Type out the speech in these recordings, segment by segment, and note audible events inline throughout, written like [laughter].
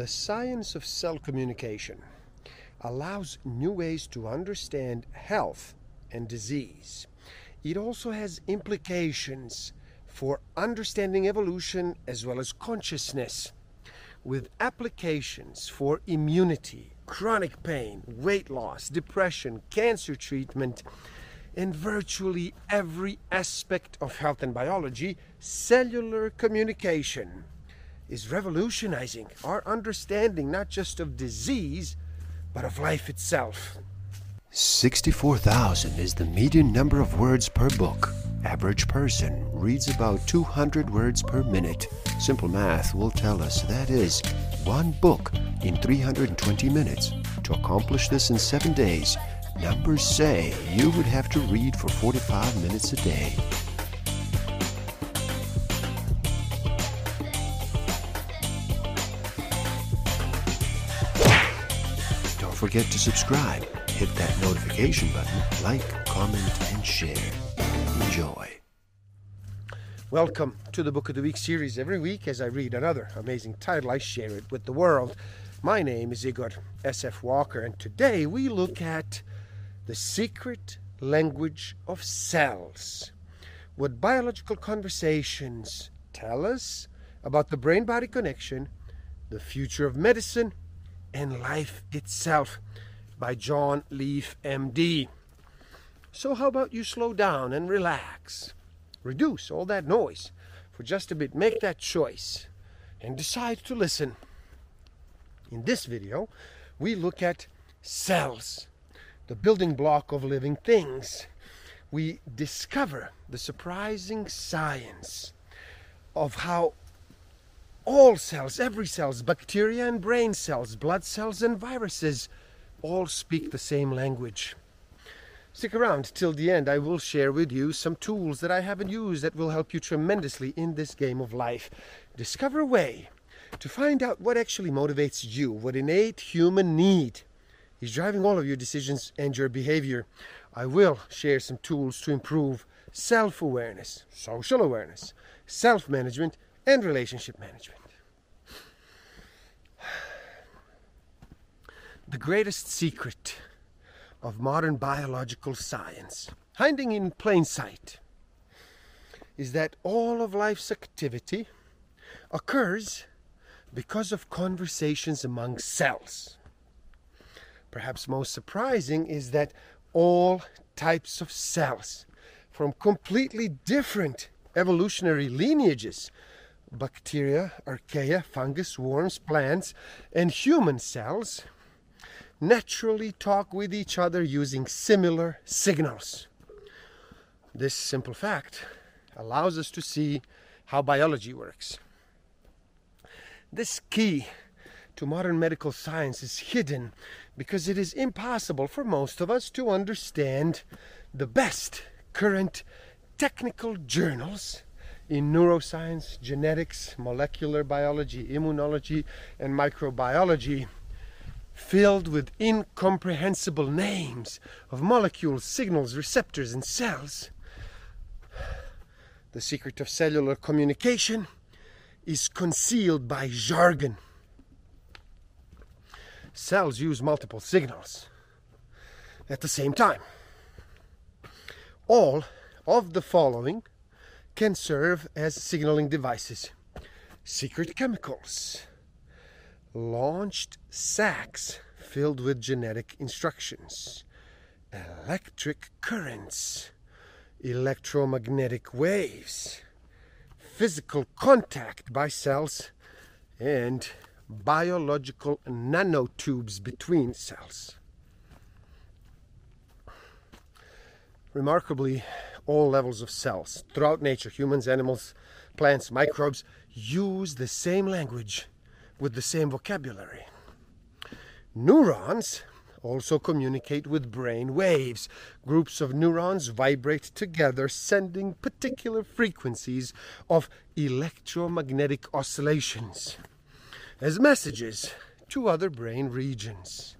The science of cell communication allows new ways to understand health and disease. It also has implications for understanding evolution as well as consciousness, with applications for immunity, chronic pain, weight loss, depression, cancer treatment, and virtually every aspect of health and biology, cellular communication is revolutionizing our understanding not just of disease, but of life itself. 64,000 is the median number of words per book. Average person reads about 200 words per minute. Simple math will tell us that is one book in 320 minutes. To accomplish this in seven days, numbers say you would have to read for 45 minutes a day. Forget to subscribe, hit that notification button, like, comment, and share. Enjoy. Welcome to the Book of the Week series. Every week, as I read another amazing title, I share it with the world. My name is Igor S.F. Walker, and today we look at the secret language of cells. What biological conversations tell us about the brain body connection, the future of medicine, and life itself by Jon Lieff, MD. So, how about you slow down and relax? Reduce all that noise for just a bit. Make that choice and decide to listen. In this video, we look at cells, the building block of living things. We discover the surprising science of how all cells, every cells, bacteria and brain cells, blood cells and viruses, all speak the same language. Stick around till the end. I will share with you some tools that I haven't used that will help you tremendously in this game of life. Discover a way to find out what actually motivates you, what innate human need is driving all of your decisions and your behavior. I will share some tools to improve self awareness, social awareness, self management, and relationship management. The greatest secret of modern biological science, hiding in plain sight, is that all of life's activity occurs because of conversations among cells. Perhaps most surprising is that all types of cells from completely different evolutionary lineages bacteria, archaea, fungus, worms, plants, and human cells naturally talk with each other using similar signals. This simple fact allows us to see how biology works. This key to modern medical science is hidden because it is impossible for most of us to understand the best current technical journals in neuroscience, genetics, molecular biology, immunology, and microbiology filled with incomprehensible names of molecules, signals, receptors, and cells. The secret of cellular communication is concealed by jargon. Cells use multiple signals at the same time. All of the following can serve as signaling devices. Secret chemicals. Launched sacks filled with genetic instructions, electric currents, electromagnetic waves, physical contact by cells, and biological nanotubes between cells. Remarkably, all levels of cells throughout nature, humans, animals, plants, microbes, use the same language with the same vocabulary. Neurons also communicate with brain waves. Groups of neurons vibrate together, sending particular frequencies of electromagnetic oscillations as messages to other brain regions.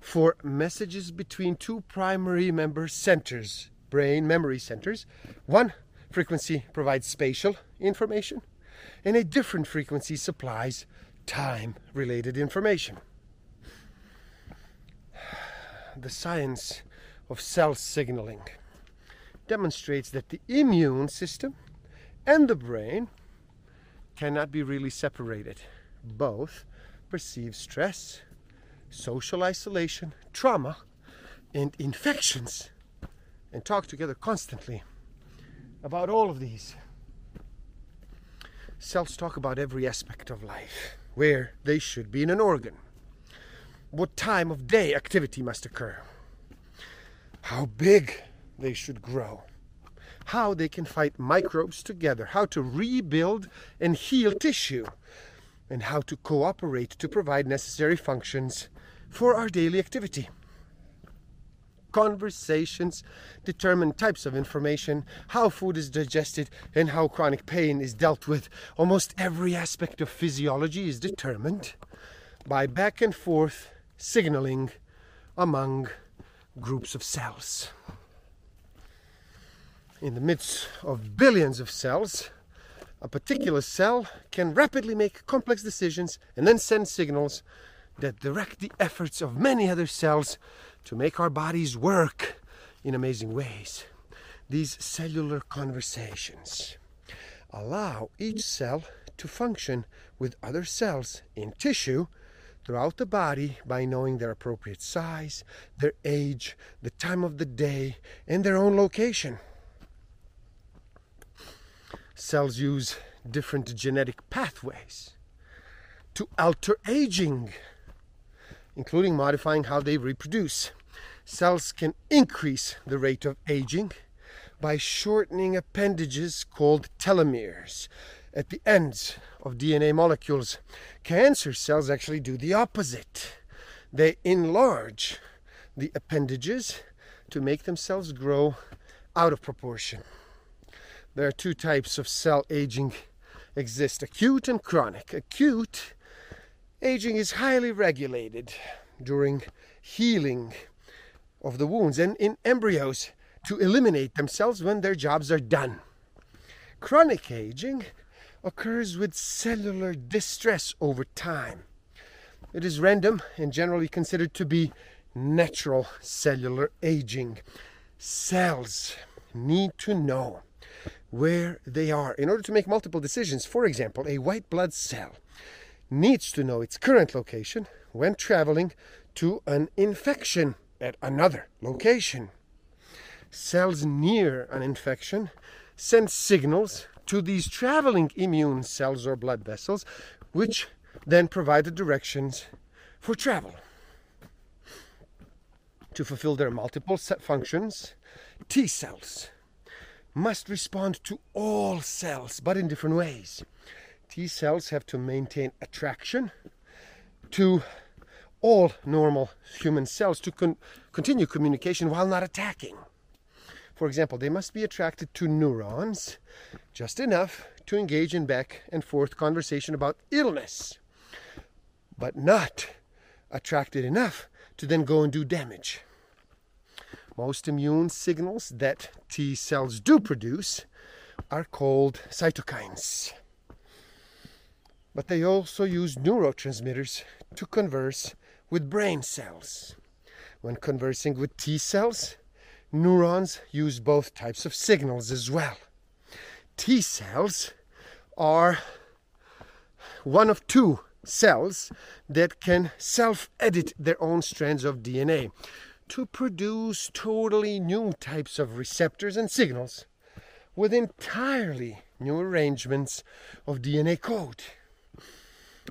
For messages between two primary member centers, brain memory centers, one frequency provides spatial information, and a different frequency supplies time related information. [sighs] The science of cell signaling demonstrates that the immune system and the brain cannot be really separated. Both perceive stress, social isolation, trauma, and infections and talk together constantly about all of these. Cells talk about every aspect of life, where they should be in an organ, what time of day activity must occur, how big they should grow, how they can fight microbes together, how to rebuild and heal tissue, and how to cooperate to provide necessary functions for our daily activity. Conversations determine types of information, how food is digested, and how chronic pain is dealt with. Almost every aspect of physiology is determined by back and forth signaling among groups of cells. In the midst of billions of cells, a particular cell can rapidly make complex decisions and then send signals that direct the efforts of many other cells to make our bodies work in amazing ways. These cellular conversations allow each cell to function with other cells in tissue throughout the body by knowing their appropriate size, their age, the time of the day, and their own location. Cells use different genetic pathways to alter aging including modifying how they reproduce. Cells can increase the rate of aging by shortening appendages called telomeres at the ends of DNA molecules. Cancer cells actually do the opposite. They enlarge the appendages to make themselves grow out of proportion. There are two types of cell aging exist acute and chronic. Acute Aging is highly regulated during healing of the wounds and in embryos to eliminate themselves when their jobs are done. Chronic aging occurs with cellular distress over time. It is random and generally considered to be natural cellular aging. Cells need to know where they are in order to make multiple decisions. For example, a white blood cell needs to know its current location when traveling to an infection at another location. Cells near an infection send signals to these traveling immune cells or blood vessels, which then provide the directions for travel. To fulfill their multiple functions, T cells must respond to all cells, but in different ways. T cells have to maintain attraction to all normal human cells to con- continue communication while not attacking. For example, they must be attracted to neurons just enough to engage in back and forth conversation about illness, but not attracted enough to then go and do damage. Most immune signals that T cells do produce are called cytokines but they also use neurotransmitters to converse with brain cells. When conversing with T cells, neurons use both types of signals as well. T cells are one of two cells that can self edit their own strands of DNA to produce totally new types of receptors and signals with entirely new arrangements of DNA code.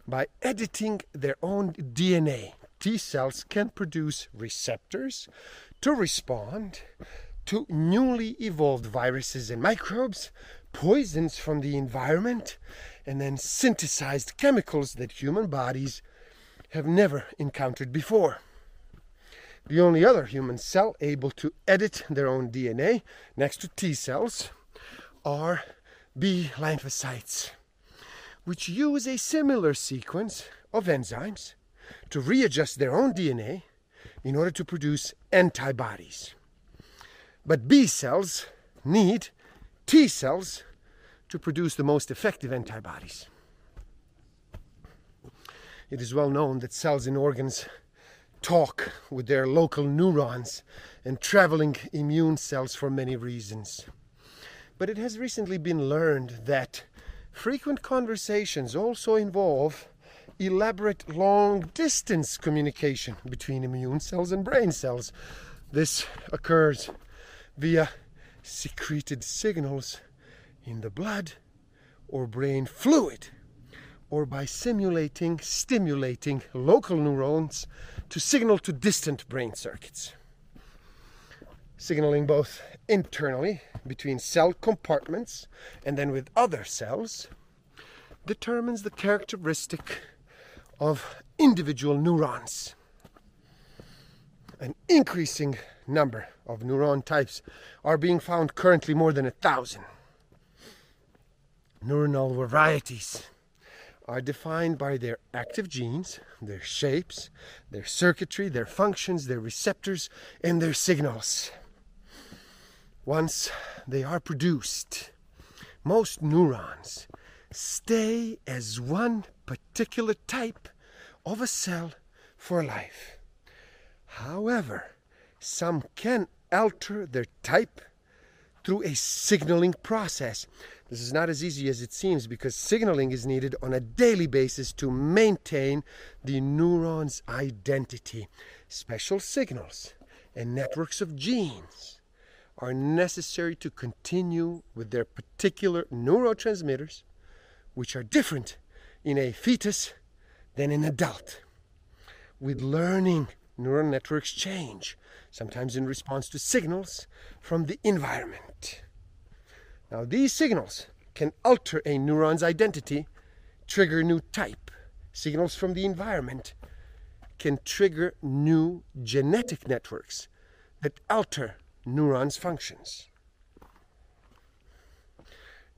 By editing their own DNA, T cells can produce receptors to respond to newly evolved viruses and microbes, poisons from the environment, and then synthesized chemicals that human bodies have never encountered before. The only other human cell able to edit their own DNA next to T cells are B lymphocytes which use a similar sequence of enzymes to readjust their own DNA in order to produce antibodies. But B cells need T cells to produce the most effective antibodies. It is well known that cells in organs talk with their local neurons and traveling immune cells for many reasons. But it has recently been learned that frequent conversations also involve elaborate long distance communication between immune cells and brain cells. This occurs via secreted signals in the blood or brain fluid or by simulating, stimulating local neurons to signal to distant brain circuits. Signaling both internally between cell compartments and then with other cells determines the characteristic of individual neurons. An increasing number of neuron types are being found currently more than a thousand. Neuronal varieties are defined by their active genes, their shapes, their circuitry, their functions, their receptors, and their signals. Once they are produced, most neurons stay as one particular type of a cell for life. However, some can alter their type through a signaling process. This is not as easy as it seems because signaling is needed on a daily basis to maintain the neuron's identity. Special signals and networks of genes are necessary to continue with their particular neurotransmitters, which are different in a fetus than in an adult. With learning, neural networks change, sometimes in response to signals from the environment. Now, these signals can alter a neuron's identity, trigger new type. Signals from the environment can trigger new genetic networks that alter neurons' functions.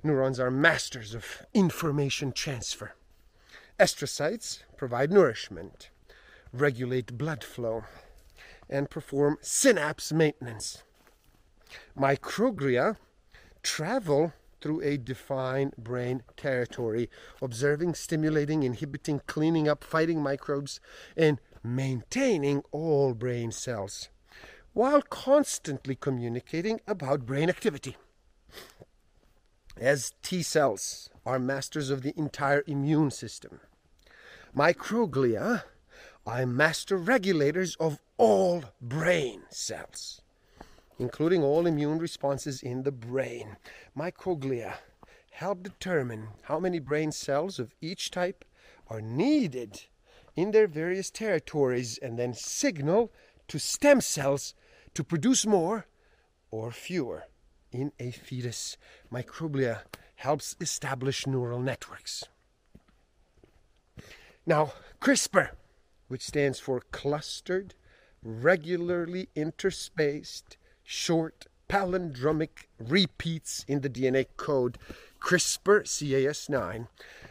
Neurons are masters of information transfer. Astrocytes provide nourishment, regulate blood flow, and perform synapse maintenance. Microglia travel through a defined brain territory, observing, stimulating, inhibiting, cleaning up, fighting microbes, and maintaining all brain cells, while constantly communicating about brain activity. As T cells are masters of the entire immune system, microglia are master regulators of all brain cells including all immune responses in the brain. Microglia help determine how many brain cells of each type are needed in their various territories and then signal to stem cells to produce more or fewer. In a fetus, microglia helps establish neural networks. Now, CRISPR, which stands for clustered, regularly interspaced short palindromic repeats in the DNA code CRISPR Cas9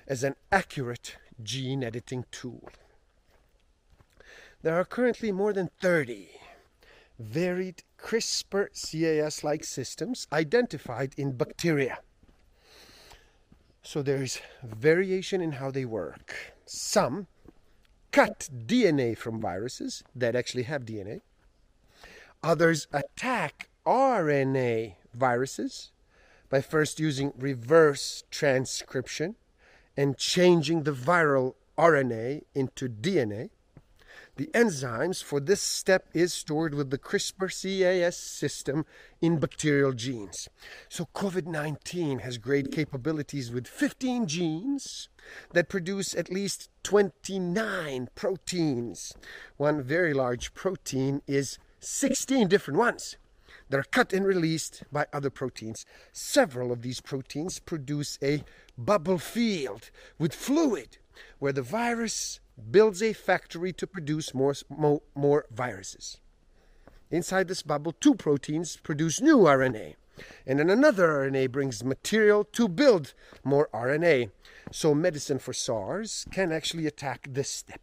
as an accurate gene editing tool. There are currently more than 30 varied CRISPR Cas like systems identified in bacteria. So there is variation in how they work. Some cut DNA from viruses that actually have DNA. Others attack RNA viruses by first using reverse transcription and changing the viral RNA into DNA. The enzymes for this step is stored with the CRISPR Cas system in bacterial genes. So COVID 19 has great capabilities with 15 genes that produce at least 29 proteins. One very large protein is 16 different ones that are cut and released by other proteins. Several of these proteins produce a bubble field with fluid where the virus builds a factory to produce more, more, more viruses. Inside this bubble, two proteins produce new RNA, and then another RNA brings material to build more RNA. So, medicine for SARS can actually attack this step.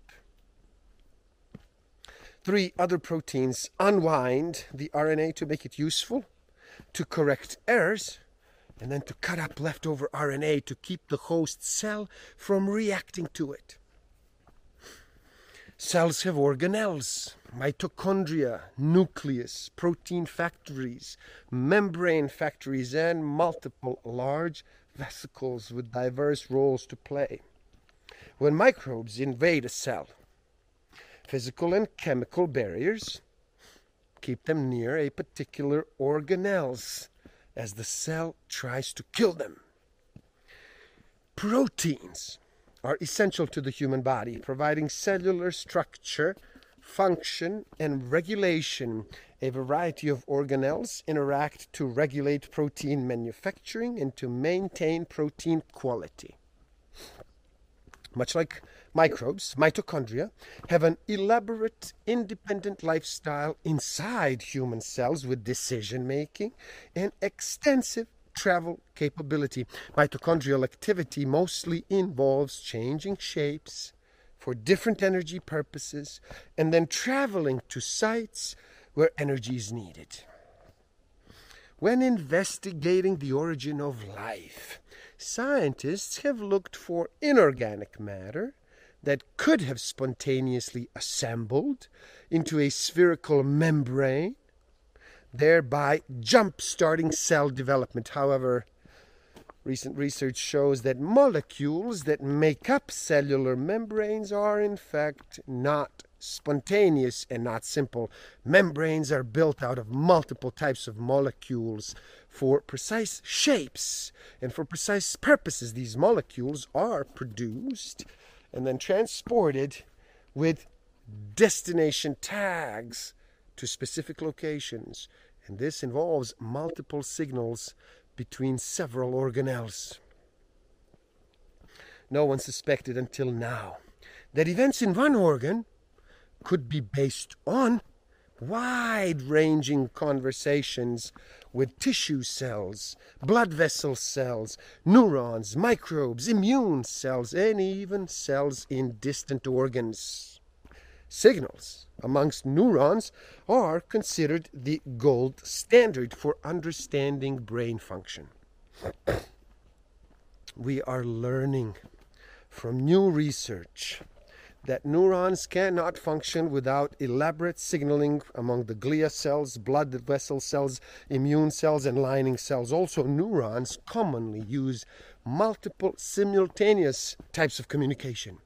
Three other proteins unwind the RNA to make it useful, to correct errors, and then to cut up leftover RNA to keep the host cell from reacting to it. Cells have organelles, mitochondria, nucleus, protein factories, membrane factories, and multiple large vesicles with diverse roles to play. When microbes invade a cell, physical and chemical barriers keep them near a particular organelles as the cell tries to kill them. Proteins are essential to the human body, providing cellular structure, function, and regulation. A variety of organelles interact to regulate protein manufacturing and to maintain protein quality. Much like microbes, mitochondria have an elaborate independent lifestyle inside human cells with decision making and extensive travel capability. Mitochondrial activity mostly involves changing shapes for different energy purposes and then traveling to sites where energy is needed. When investigating the origin of life, scientists have looked for inorganic matter that could have spontaneously assembled into a spherical membrane, thereby jump starting cell development. However, recent research shows that molecules that make up cellular membranes are, in fact, not spontaneous and not simple. Membranes are built out of multiple types of molecules for precise shapes and for precise purposes. These molecules are produced and then transported with destination tags to specific locations. And this involves multiple signals between several organelles. No one suspected until now that events in one organ could be based on wide ranging conversations with tissue cells, blood vessel cells, neurons, microbes, immune cells, and even cells in distant organs. Signals amongst neurons are considered the gold standard for understanding brain function. [clears throat] we are learning from new research that neurons cannot function without elaborate signaling among the glia cells, blood vessel cells, immune cells, and lining cells. Also, neurons commonly use multiple simultaneous types of communication,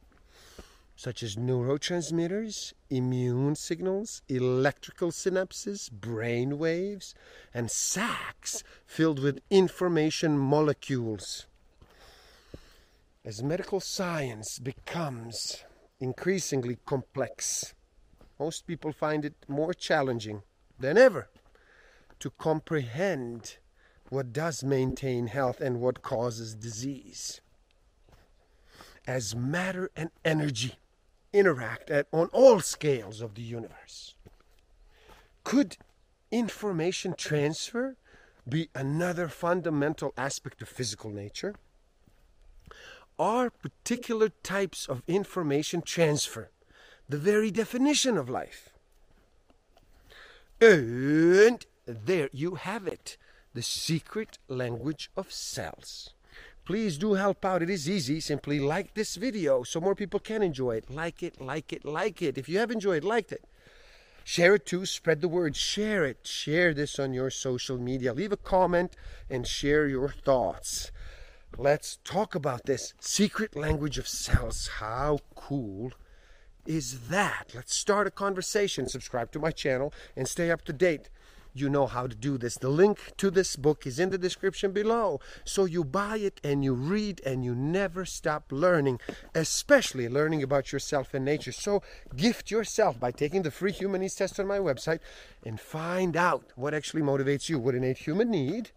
such as neurotransmitters, immune signals, electrical synapses, brain waves, and sacs filled with information molecules. As medical science becomes increasingly complex. Most people find it more challenging than ever to comprehend what does maintain health and what causes disease. As matter and energy interact at, on all scales of the universe, could information transfer be another fundamental aspect of physical nature? are particular types of information transfer, the very definition of life. And there you have it the secret language of cells. Please do help out. It is easy. Simply like this video so more people can enjoy it. Like it, like it, like it. If you have enjoyed, liked it, share it too. Spread the word. Share it. Share this on your social media. Leave a comment and share your thoughts. Let's talk about this secret language of cells. How cool is that? Let's start a conversation. Subscribe to my channel and stay up to date. You know how to do this. The link to this book is in the description below. So you buy it and you read and you never stop learning, especially learning about yourself and nature. So gift yourself by taking the free human needs test on my website and find out what actually motivates you, what innate human need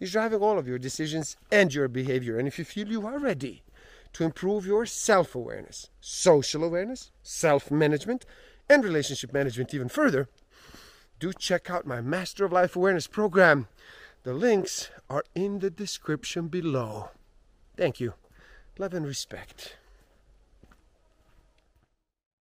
is driving all of your decisions and your behavior. And if you feel you are ready to improve your self awareness, social awareness, self management, and relationship management even further, do check out my Master of Life Awareness program. The links are in the description below. Thank you. Love and respect.